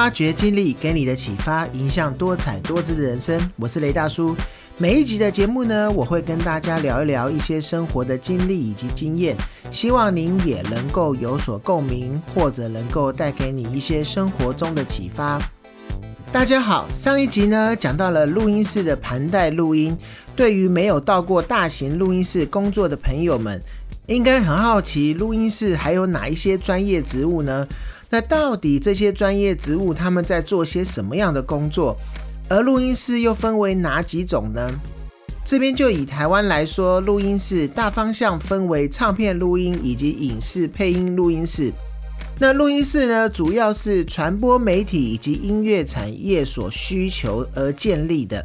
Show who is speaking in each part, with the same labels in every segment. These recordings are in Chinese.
Speaker 1: 发掘经历给你的启发，影响多彩多姿的人生。我是雷大叔。每一集的节目呢，我会跟大家聊一聊一些生活的经历以及经验，希望您也能够有所共鸣，或者能够带给你一些生活中的启发。大家好，上一集呢讲到了录音室的盘带录音，对于没有到过大型录音室工作的朋友们，应该很好奇，录音室还有哪一些专业职务呢？那到底这些专业职务他们在做些什么样的工作？而录音室又分为哪几种呢？这边就以台湾来说，录音室大方向分为唱片录音以及影视配音录音室。那录音室呢，主要是传播媒体以及音乐产业所需求而建立的。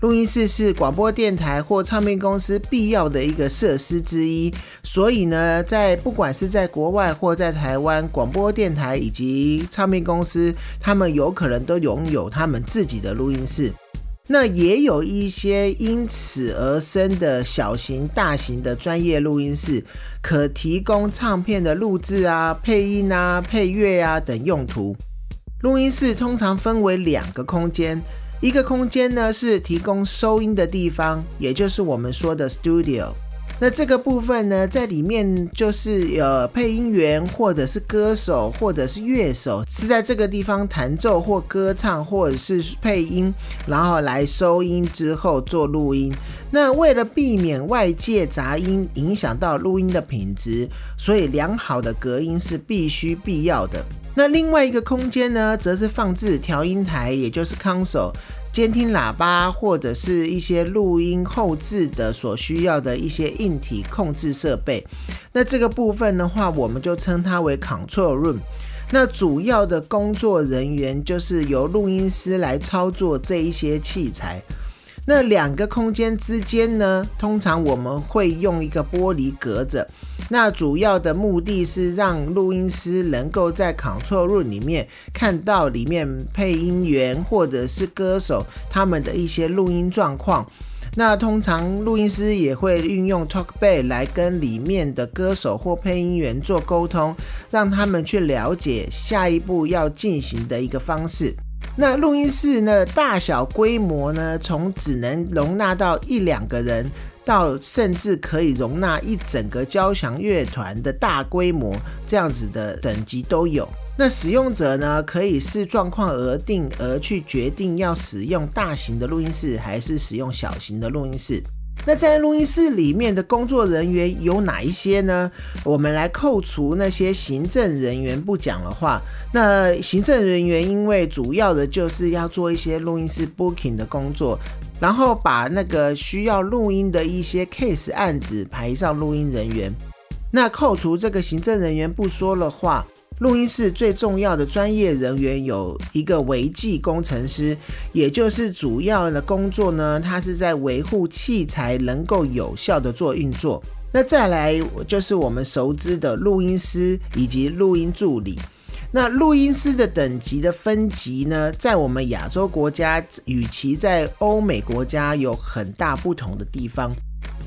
Speaker 1: 录音室是广播电台或唱片公司必要的一个设施之一，所以呢，在不管是在国外或在台湾，广播电台以及唱片公司，他们有可能都拥有他们自己的录音室。那也有一些因此而生的小型、大型的专业录音室，可提供唱片的录制啊、配音啊、配乐啊等用途。录音室通常分为两个空间。一个空间呢是提供收音的地方，也就是我们说的 studio。那这个部分呢，在里面就是有配音员，或者是歌手，或者是乐手，是在这个地方弹奏或歌唱，或者是配音，然后来收音之后做录音。那为了避免外界杂音影响到录音的品质，所以良好的隔音是必须必要的。那另外一个空间呢，则是放置调音台，也就是 console、监听喇叭或者是一些录音后置的所需要的一些硬体控制设备。那这个部分的话，我们就称它为 control room。那主要的工作人员就是由录音师来操作这一些器材。那两个空间之间呢，通常我们会用一个玻璃隔着。那主要的目的是让录音师能够在 Control Room 里面看到里面配音员或者是歌手他们的一些录音状况。那通常录音师也会运用 TalkBack 来跟里面的歌手或配音员做沟通，让他们去了解下一步要进行的一个方式。那录音室呢？大小规模呢？从只能容纳到一两个人，到甚至可以容纳一整个交响乐团的大规模这样子的等级都有。那使用者呢，可以视状况而定，而去决定要使用大型的录音室，还是使用小型的录音室。那在录音室里面的工作人员有哪一些呢？我们来扣除那些行政人员不讲的话，那行政人员因为主要的就是要做一些录音室 booking 的工作，然后把那个需要录音的一些 case 案子排上录音人员。那扣除这个行政人员不说的话。录音室最重要的专业人员有一个维技工程师，也就是主要的工作呢，他是在维护器材能够有效的做运作。那再来就是我们熟知的录音师以及录音助理。那录音师的等级的分级呢，在我们亚洲国家与其在欧美国家有很大不同的地方。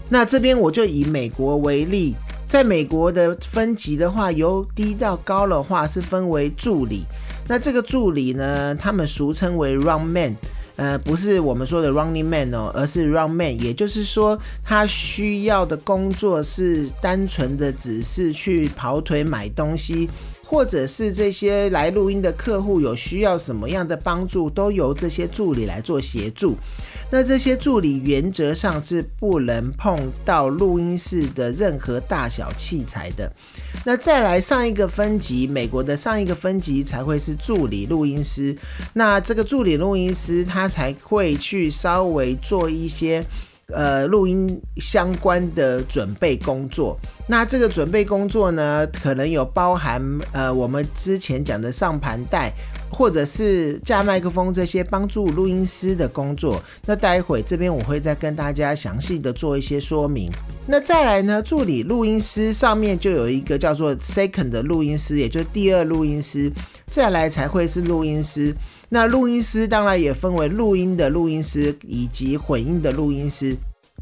Speaker 1: 那这边我就以美国为例。在美国的分级的话，由低到高的话是分为助理。那这个助理呢，他们俗称为 run man，呃，不是我们说的 running man 哦，而是 run man。也就是说，他需要的工作是单纯的只是去跑腿买东西。或者是这些来录音的客户有需要什么样的帮助，都由这些助理来做协助。那这些助理原则上是不能碰到录音室的任何大小器材的。那再来上一个分级，美国的上一个分级才会是助理录音师。那这个助理录音师他才会去稍微做一些。呃，录音相关的准备工作，那这个准备工作呢，可能有包含呃，我们之前讲的上盘带，或者是架麦克风这些帮助录音师的工作。那待会这边我会再跟大家详细的做一些说明。那再来呢，助理录音师上面就有一个叫做 second 的录音师，也就是第二录音师，再来才会是录音师。那录音师当然也分为录音的录音师以及混音的录音师。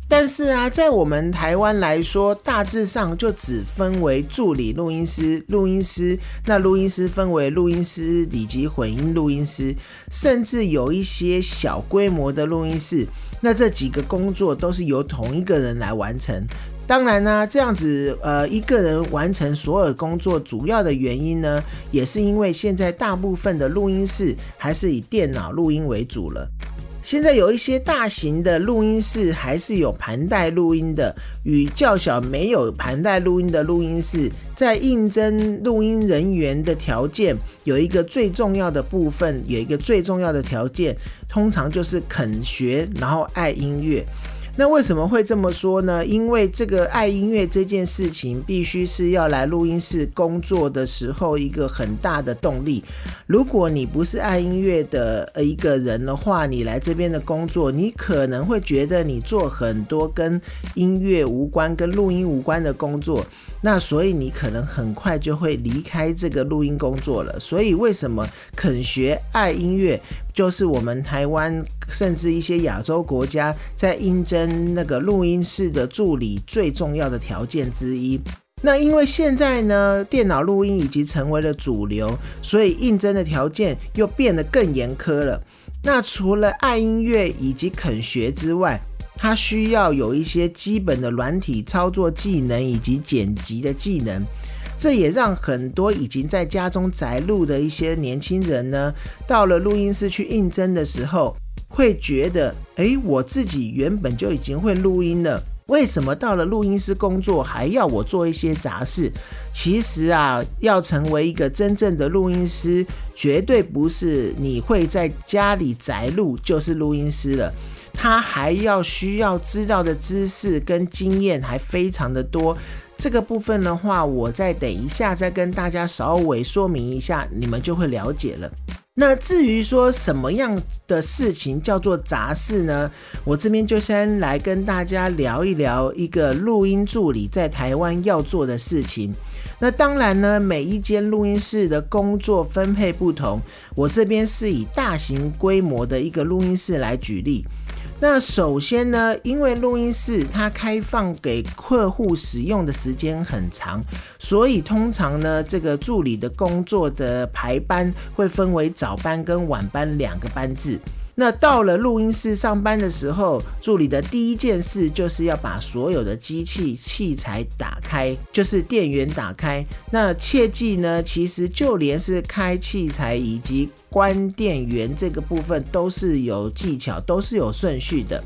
Speaker 1: 但是啊，在我们台湾来说，大致上就只分为助理录音师、录音师，那录音师分为录音师以及混音录音师，甚至有一些小规模的录音室，那这几个工作都是由同一个人来完成。当然呢，这样子呃一个人完成所有工作，主要的原因呢，也是因为现在大部分的录音室还是以电脑录音为主了。现在有一些大型的录音室还是有盘带录音的，与较小没有盘带录音的录音室，在应征录音人员的条件有一个最重要的部分，有一个最重要的条件，通常就是肯学，然后爱音乐。那为什么会这么说呢？因为这个爱音乐这件事情，必须是要来录音室工作的时候一个很大的动力。如果你不是爱音乐的一个人的话，你来这边的工作，你可能会觉得你做很多跟音乐无关、跟录音无关的工作。那所以你可能很快就会离开这个录音工作了。所以为什么肯学爱音乐？就是我们台湾，甚至一些亚洲国家在应征那个录音室的助理最重要的条件之一。那因为现在呢，电脑录音已经成为了主流，所以应征的条件又变得更严苛了。那除了爱音乐以及肯学之外，它需要有一些基本的软体操作技能以及剪辑的技能。这也让很多已经在家中宅录的一些年轻人呢，到了录音室去应征的时候，会觉得：哎，我自己原本就已经会录音了，为什么到了录音师工作还要我做一些杂事？其实啊，要成为一个真正的录音师，绝对不是你会在家里宅录就是录音师了，他还要需要知道的知识跟经验还非常的多。这个部分的话，我再等一下再跟大家稍微说明一下，你们就会了解了。那至于说什么样的事情叫做杂事呢？我这边就先来跟大家聊一聊一个录音助理在台湾要做的事情。那当然呢，每一间录音室的工作分配不同，我这边是以大型规模的一个录音室来举例。那首先呢，因为录音室它开放给客户使用的时间很长，所以通常呢，这个助理的工作的排班会分为早班跟晚班两个班制。那到了录音室上班的时候，助理的第一件事就是要把所有的机器器材打开，就是电源打开。那切记呢，其实就连是开器材以及关电源这个部分都是有技巧，都是有顺序的。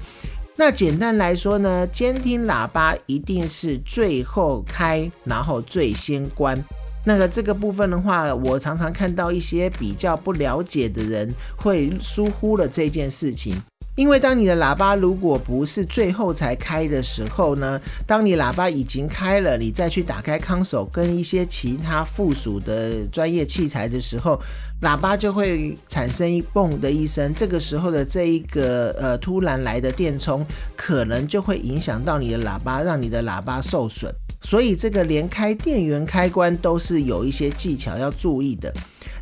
Speaker 1: 那简单来说呢，监听喇叭一定是最后开，然后最先关。那个这个部分的话，我常常看到一些比较不了解的人会疏忽了这件事情。因为当你的喇叭如果不是最后才开的时候呢，当你喇叭已经开了，你再去打开康手跟一些其他附属的专业器材的时候，喇叭就会产生一嘣的一声。这个时候的这一个呃突然来的电冲，可能就会影响到你的喇叭，让你的喇叭受损。所以这个连开电源开关都是有一些技巧要注意的。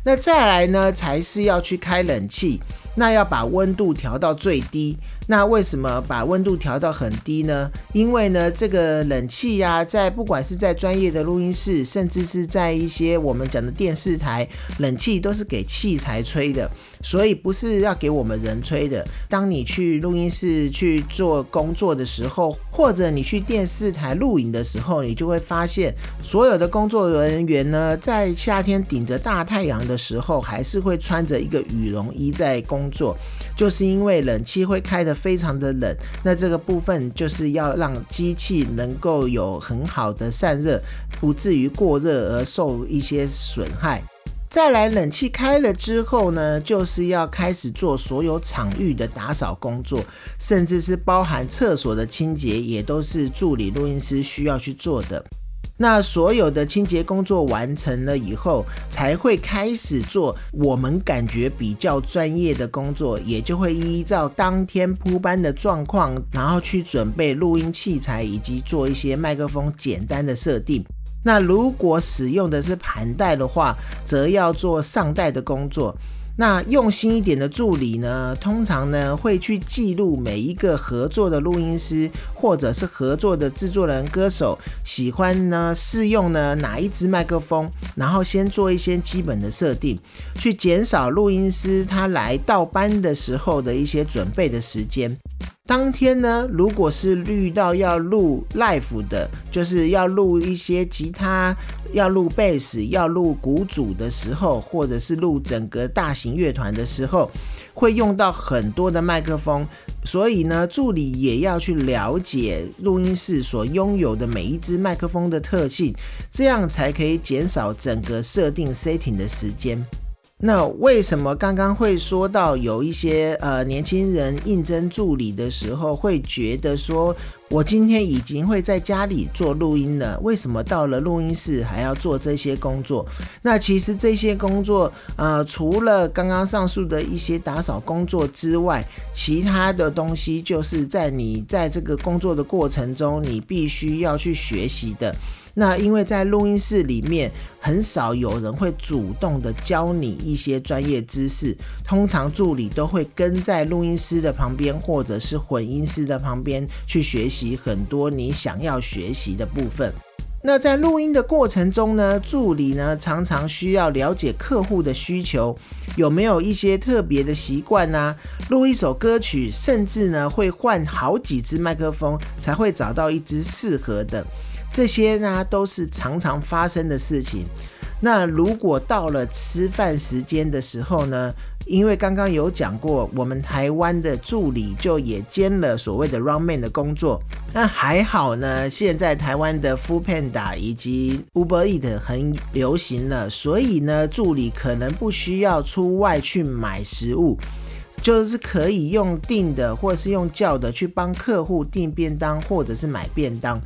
Speaker 1: 那再来呢，才是要去开冷气，那要把温度调到最低。那为什么把温度调到很低呢？因为呢，这个冷气呀，在不管是在专业的录音室，甚至是在一些我们讲的电视台，冷气都是给器材吹的，所以不是要给我们人吹的。当你去录音室去做工作的时候，或者你去电视台录影的时候，你就会发现，所有的工作人员呢，在夏天顶着大太阳的时候，还是会穿着一个羽绒衣在工作，就是因为冷气会开的。非常的冷，那这个部分就是要让机器能够有很好的散热，不至于过热而受一些损害。再来，冷气开了之后呢，就是要开始做所有场域的打扫工作，甚至是包含厕所的清洁，也都是助理录音师需要去做的。那所有的清洁工作完成了以后，才会开始做我们感觉比较专业的工作，也就会依照当天铺班的状况，然后去准备录音器材以及做一些麦克风简单的设定。那如果使用的是盘带的话，则要做上带的工作。那用心一点的助理呢，通常呢会去记录每一个合作的录音师或者是合作的制作人、歌手喜欢呢试用呢哪一支麦克风，然后先做一些基本的设定，去减少录音师他来到班的时候的一些准备的时间。当天呢，如果是遇到要录 live 的，就是要录一些吉他、要录贝斯、要录鼓组的时候，或者是录整个大型乐团的时候，会用到很多的麦克风，所以呢，助理也要去了解录音室所拥有的每一支麦克风的特性，这样才可以减少整个设定 setting 的时间。那为什么刚刚会说到有一些呃年轻人应征助理的时候会觉得说，我今天已经会在家里做录音了，为什么到了录音室还要做这些工作？那其实这些工作呃，除了刚刚上述的一些打扫工作之外，其他的东西就是在你在这个工作的过程中，你必须要去学习的。那因为在录音室里面，很少有人会主动的教你一些专业知识，通常助理都会跟在录音师的旁边，或者是混音师的旁边去学习很多你想要学习的部分。那在录音的过程中呢，助理呢常常需要了解客户的需求，有没有一些特别的习惯呢？录一首歌曲，甚至呢会换好几支麦克风，才会找到一支适合的。这些呢都是常常发生的事情。那如果到了吃饭时间的时候呢？因为刚刚有讲过，我们台湾的助理就也兼了所谓的 runman 的工作。那还好呢，现在台湾的 Food Panda 以及 Uber Eat 很流行了，所以呢，助理可能不需要出外去买食物，就是可以用订的或者是用叫的去帮客户订便当或者是买便当。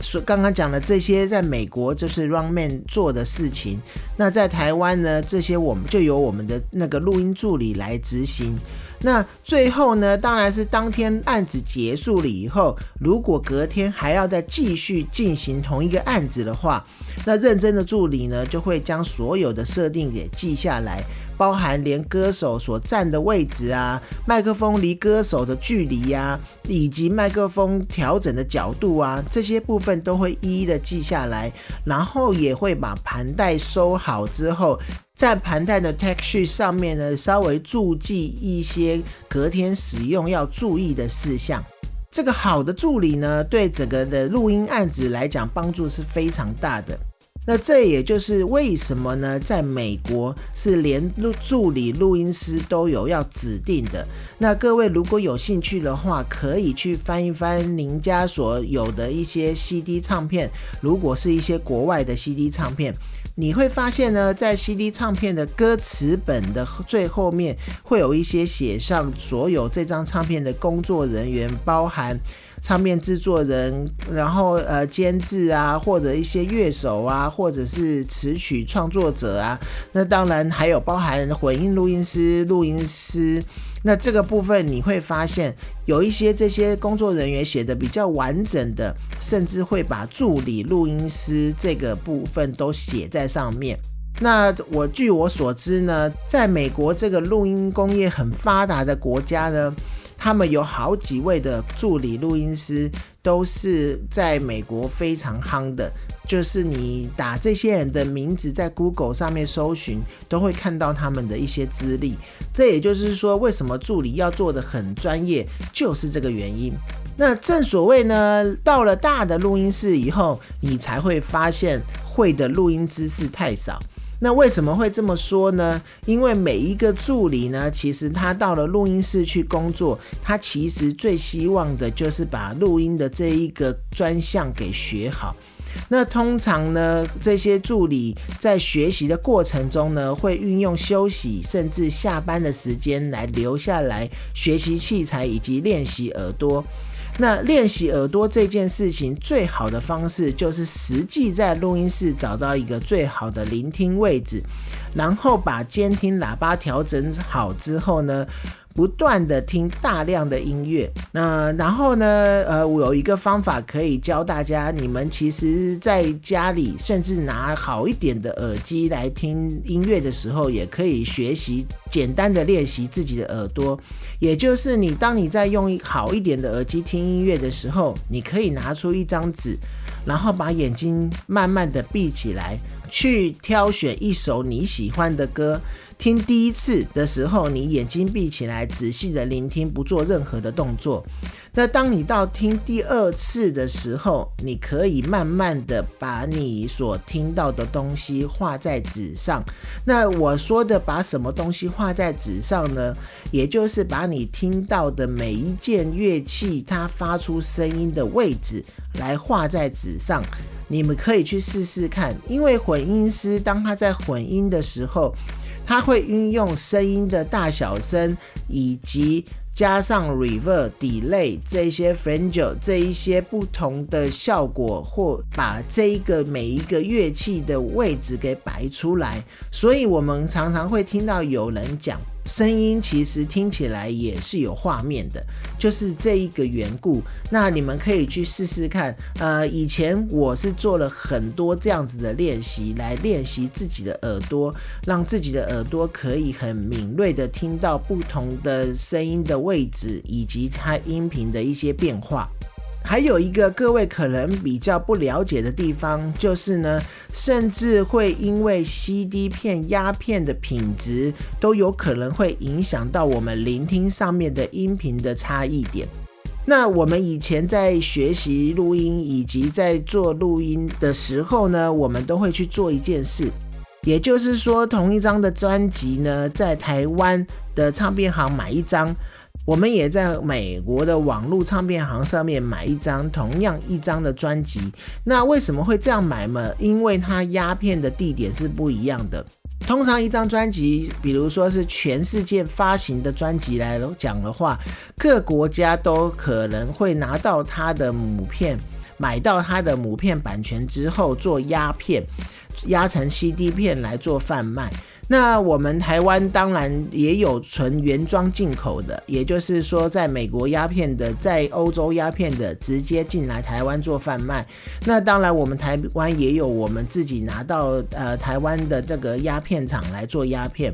Speaker 1: 所刚刚讲的这些，在美国就是 runman 做的事情。那在台湾呢，这些我们就由我们的那个录音助理来执行。那最后呢，当然是当天案子结束了以后，如果隔天还要再继续进行同一个案子的话，那认真的助理呢，就会将所有的设定给记下来。包含连歌手所站的位置啊，麦克风离歌手的距离呀，以及麦克风调整的角度啊，这些部分都会一一的记下来，然后也会把盘带收好之后，在盘带的 text sheet 上面呢，稍微注记一些隔天使用要注意的事项。这个好的助理呢，对整个的录音案子来讲，帮助是非常大的。那这也就是为什么呢？在美国是连录助理录音师都有要指定的。那各位如果有兴趣的话，可以去翻一翻您家所有的一些 CD 唱片。如果是一些国外的 CD 唱片，你会发现呢，在 CD 唱片的歌词本的最后面，会有一些写上所有这张唱片的工作人员，包含。唱片制作人，然后呃监制啊，或者一些乐手啊，或者是词曲创作者啊，那当然还有包含混音录音师、录音师。那这个部分你会发现，有一些这些工作人员写的比较完整的，甚至会把助理录音师这个部分都写在上面。那我据我所知呢，在美国这个录音工业很发达的国家呢。他们有好几位的助理录音师，都是在美国非常夯的。就是你打这些人的名字在 Google 上面搜寻，都会看到他们的一些资历。这也就是说，为什么助理要做的很专业，就是这个原因。那正所谓呢，到了大的录音室以后，你才会发现会的录音知识太少。那为什么会这么说呢？因为每一个助理呢，其实他到了录音室去工作，他其实最希望的就是把录音的这一个专项给学好。那通常呢，这些助理在学习的过程中呢，会运用休息甚至下班的时间来留下来学习器材以及练习耳朵。那练习耳朵这件事情，最好的方式就是实际在录音室找到一个最好的聆听位置，然后把监听喇叭调整好之后呢，不断的听大量的音乐。那然后呢，呃，我有一个方法可以教大家，你们其实在家里甚至拿好一点的耳机来听音乐的时候，也可以学习简单的练习自己的耳朵。也就是你当你在用好一点的耳机听音乐的时候，你可以拿出一张纸，然后把眼睛慢慢的闭起来，去挑选一首你喜欢的歌。听第一次的时候，你眼睛闭起来，仔细的聆听，不做任何的动作。那当你到听第二次的时候，你可以慢慢的把你所听到的东西画在纸上。那我说的把什么东西画在纸上呢？也就是把你听到的每一件乐器它发出声音的位置来画在纸上。你们可以去试试看，因为混音师当他在混音的时候。它会运用声音的大小声，以及加上 reverb、delay 这些 flanger 这一些不同的效果，或把这一个每一个乐器的位置给摆出来。所以，我们常常会听到有人讲。声音其实听起来也是有画面的，就是这一个缘故。那你们可以去试试看。呃，以前我是做了很多这样子的练习，来练习自己的耳朵，让自己的耳朵可以很敏锐的听到不同的声音的位置，以及它音频的一些变化。还有一个各位可能比较不了解的地方，就是呢，甚至会因为 CD 片压片的品质，都有可能会影响到我们聆听上面的音频的差异点。那我们以前在学习录音以及在做录音的时候呢，我们都会去做一件事，也就是说，同一张的专辑呢，在台湾的唱片行买一张。我们也在美国的网络唱片行上面买一张同样一张的专辑。那为什么会这样买呢？因为它压片的地点是不一样的。通常一张专辑，比如说是全世界发行的专辑来讲的话，各国家都可能会拿到它的母片，买到它的母片版权之后做压片，压成 CD 片来做贩卖。那我们台湾当然也有纯原装进口的，也就是说，在美国鸦片的，在欧洲鸦片的，直接进来台湾做贩卖。那当然，我们台湾也有我们自己拿到呃台湾的这个鸦片厂来做鸦片。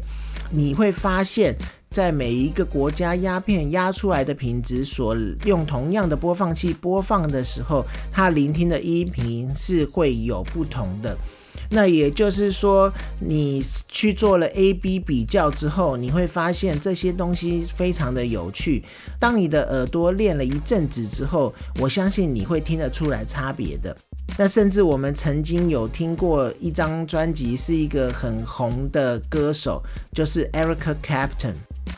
Speaker 1: 你会发现在每一个国家鸦片压出来的品质，所用同样的播放器播放的时候，它聆听的音频是会有不同的。那也就是说，你去做了 A B 比较之后，你会发现这些东西非常的有趣。当你的耳朵练了一阵子之后，我相信你会听得出来差别的。那甚至我们曾经有听过一张专辑，是一个很红的歌手，就是 Erica Captain。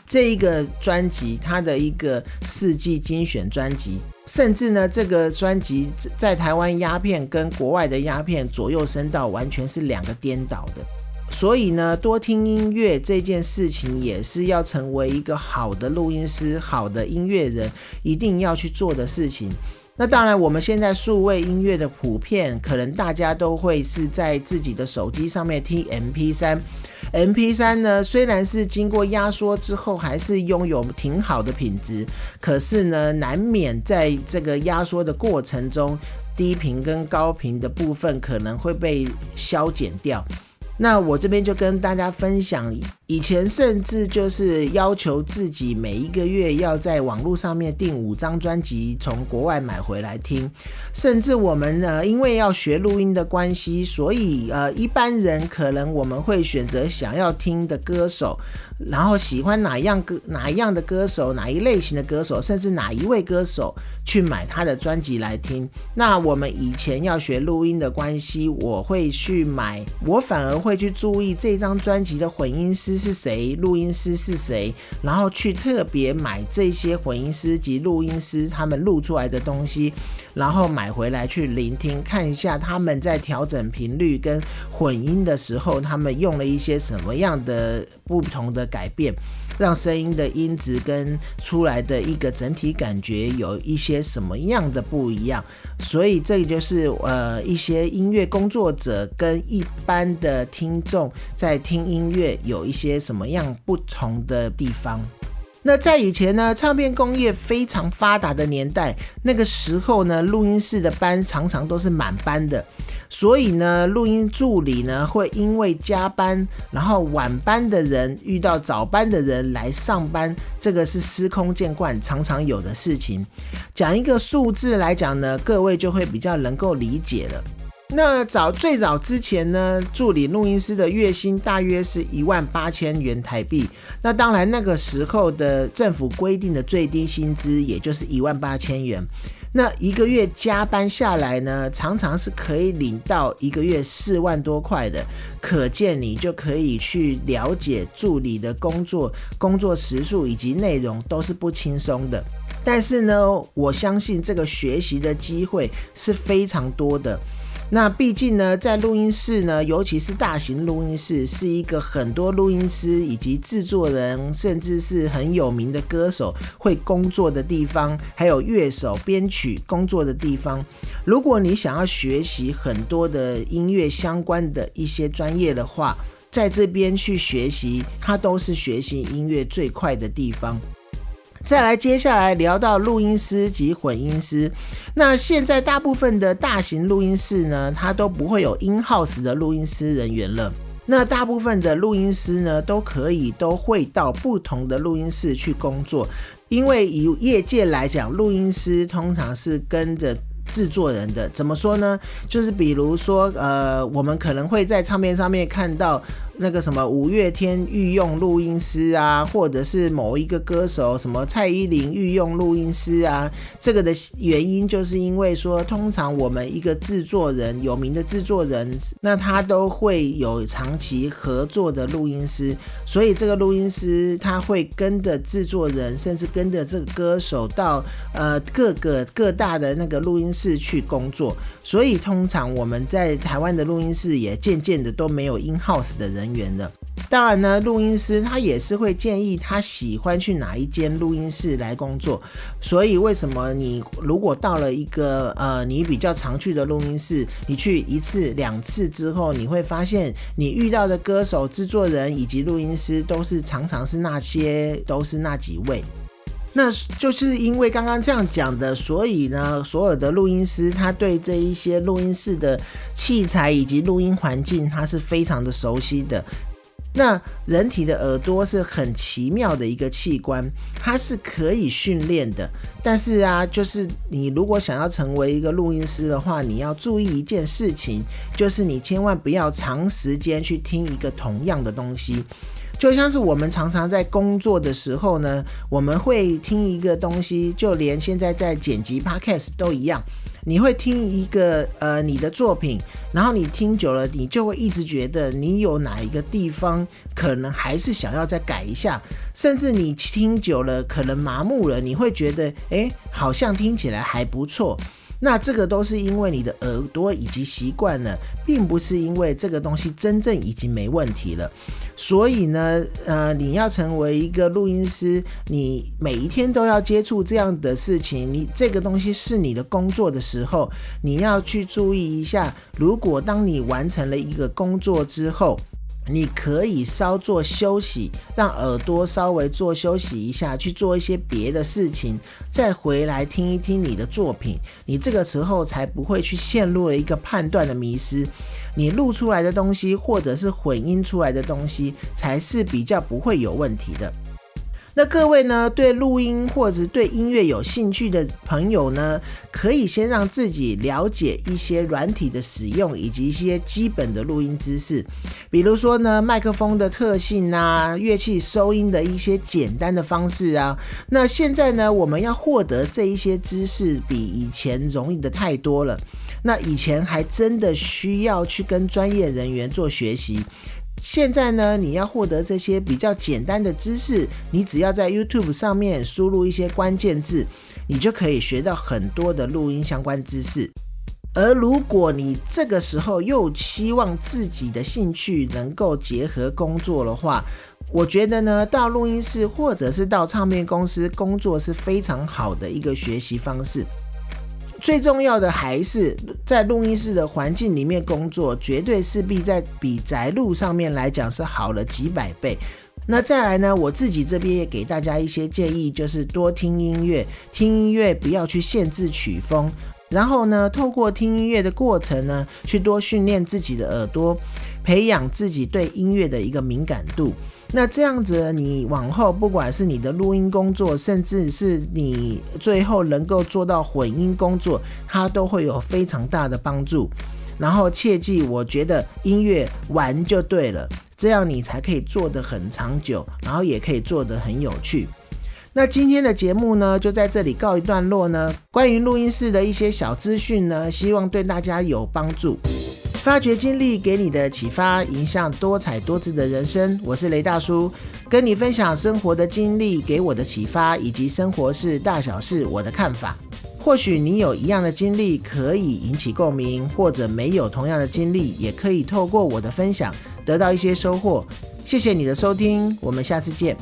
Speaker 1: 这一个专辑，它的一个世纪精选专辑。甚至呢，这个专辑在台湾鸦片跟国外的鸦片左右声道完全是两个颠倒的，所以呢，多听音乐这件事情也是要成为一个好的录音师、好的音乐人一定要去做的事情。那当然，我们现在数位音乐的普遍，可能大家都会是在自己的手机上面听 MP 三。M P 三呢，虽然是经过压缩之后，还是拥有挺好的品质，可是呢，难免在这个压缩的过程中，低频跟高频的部分可能会被消减掉。那我这边就跟大家分享，以前甚至就是要求自己每一个月要在网络上面订五张专辑，从国外买回来听。甚至我们呢，因为要学录音的关系，所以呃，一般人可能我们会选择想要听的歌手。然后喜欢哪样歌哪一样的歌手哪一类型的歌手，甚至哪一位歌手去买他的专辑来听。那我们以前要学录音的关系，我会去买，我反而会去注意这张专辑的混音师是谁，录音师是谁，然后去特别买这些混音师及录音师他们录出来的东西，然后买回来去聆听，看一下他们在调整频率跟混音的时候，他们用了一些什么样的不同的。改变，让声音的音质跟出来的一个整体感觉有一些什么样的不一样，所以这就是呃一些音乐工作者跟一般的听众在听音乐有一些什么样不同的地方。那在以前呢，唱片工业非常发达的年代，那个时候呢，录音室的班常常都是满班的，所以呢，录音助理呢会因为加班，然后晚班的人遇到早班的人来上班，这个是司空见惯，常常有的事情。讲一个数字来讲呢，各位就会比较能够理解了。那早最早之前呢，助理录音师的月薪大约是一万八千元台币。那当然那个时候的政府规定的最低薪资也就是一万八千元。那一个月加班下来呢，常常是可以领到一个月四万多块的。可见你就可以去了解助理的工作、工作时数以及内容都是不轻松的。但是呢，我相信这个学习的机会是非常多的。那毕竟呢，在录音室呢，尤其是大型录音室，是一个很多录音师以及制作人，甚至是很有名的歌手会工作的地方，还有乐手、编曲工作的地方。如果你想要学习很多的音乐相关的一些专业的话，在这边去学习，它都是学习音乐最快的地方。再来，接下来聊到录音师及混音师。那现在大部分的大型录音室呢，它都不会有 in house 的录音师人员了。那大部分的录音师呢，都可以都会到不同的录音室去工作，因为以业界来讲，录音师通常是跟着制作人的。怎么说呢？就是比如说，呃，我们可能会在唱片上面看到。那个什么五月天御用录音师啊，或者是某一个歌手什么蔡依林御用录音师啊，这个的原因就是因为说，通常我们一个制作人有名的制作人，那他都会有长期合作的录音师，所以这个录音师他会跟着制作人，甚至跟着这个歌手到呃各个各大的那个录音室去工作，所以通常我们在台湾的录音室也渐渐的都没有 in house 的人。员的，当然呢，录音师他也是会建议他喜欢去哪一间录音室来工作。所以为什么你如果到了一个呃你比较常去的录音室，你去一次两次之后，你会发现你遇到的歌手、制作人以及录音师都是常常是那些都是那几位。那就是因为刚刚这样讲的，所以呢，所有的录音师他对这一些录音室的器材以及录音环境，他是非常的熟悉的。那人体的耳朵是很奇妙的一个器官，它是可以训练的。但是啊，就是你如果想要成为一个录音师的话，你要注意一件事情，就是你千万不要长时间去听一个同样的东西。就像是我们常常在工作的时候呢，我们会听一个东西，就连现在在剪辑 podcast 都一样。你会听一个呃你的作品，然后你听久了，你就会一直觉得你有哪一个地方可能还是想要再改一下，甚至你听久了可能麻木了，你会觉得哎，好像听起来还不错。那这个都是因为你的耳朵以及习惯了，并不是因为这个东西真正已经没问题了。所以呢，呃，你要成为一个录音师，你每一天都要接触这样的事情，你这个东西是你的工作的时候，你要去注意一下。如果当你完成了一个工作之后，你可以稍作休息，让耳朵稍微做休息一下，去做一些别的事情，再回来听一听你的作品。你这个时候才不会去陷入了一个判断的迷失。你录出来的东西，或者是混音出来的东西，才是比较不会有问题的。那各位呢，对录音或者对音乐有兴趣的朋友呢，可以先让自己了解一些软体的使用，以及一些基本的录音知识，比如说呢，麦克风的特性啊，乐器收音的一些简单的方式啊。那现在呢，我们要获得这一些知识，比以前容易的太多了。那以前还真的需要去跟专业人员做学习。现在呢，你要获得这些比较简单的知识，你只要在 YouTube 上面输入一些关键字，你就可以学到很多的录音相关知识。而如果你这个时候又希望自己的兴趣能够结合工作的话，我觉得呢，到录音室或者是到唱片公司工作是非常好的一个学习方式。最重要的还是在录音室的环境里面工作，绝对是比在比宅录上面来讲是好了几百倍。那再来呢，我自己这边也给大家一些建议，就是多听音乐，听音乐不要去限制曲风，然后呢，透过听音乐的过程呢，去多训练自己的耳朵，培养自己对音乐的一个敏感度。那这样子，你往后不管是你的录音工作，甚至是你最后能够做到混音工作，它都会有非常大的帮助。然后切记，我觉得音乐玩就对了，这样你才可以做得很长久，然后也可以做得很有趣。那今天的节目呢，就在这里告一段落呢。关于录音室的一些小资讯呢，希望对大家有帮助。发掘经历给你的启发，影响多彩多姿的人生。我是雷大叔，跟你分享生活的经历给我的启发，以及生活是大小事我的看法。或许你有一样的经历可以引起共鸣，或者没有同样的经历，也可以透过我的分享得到一些收获。谢谢你的收听，我们下次见。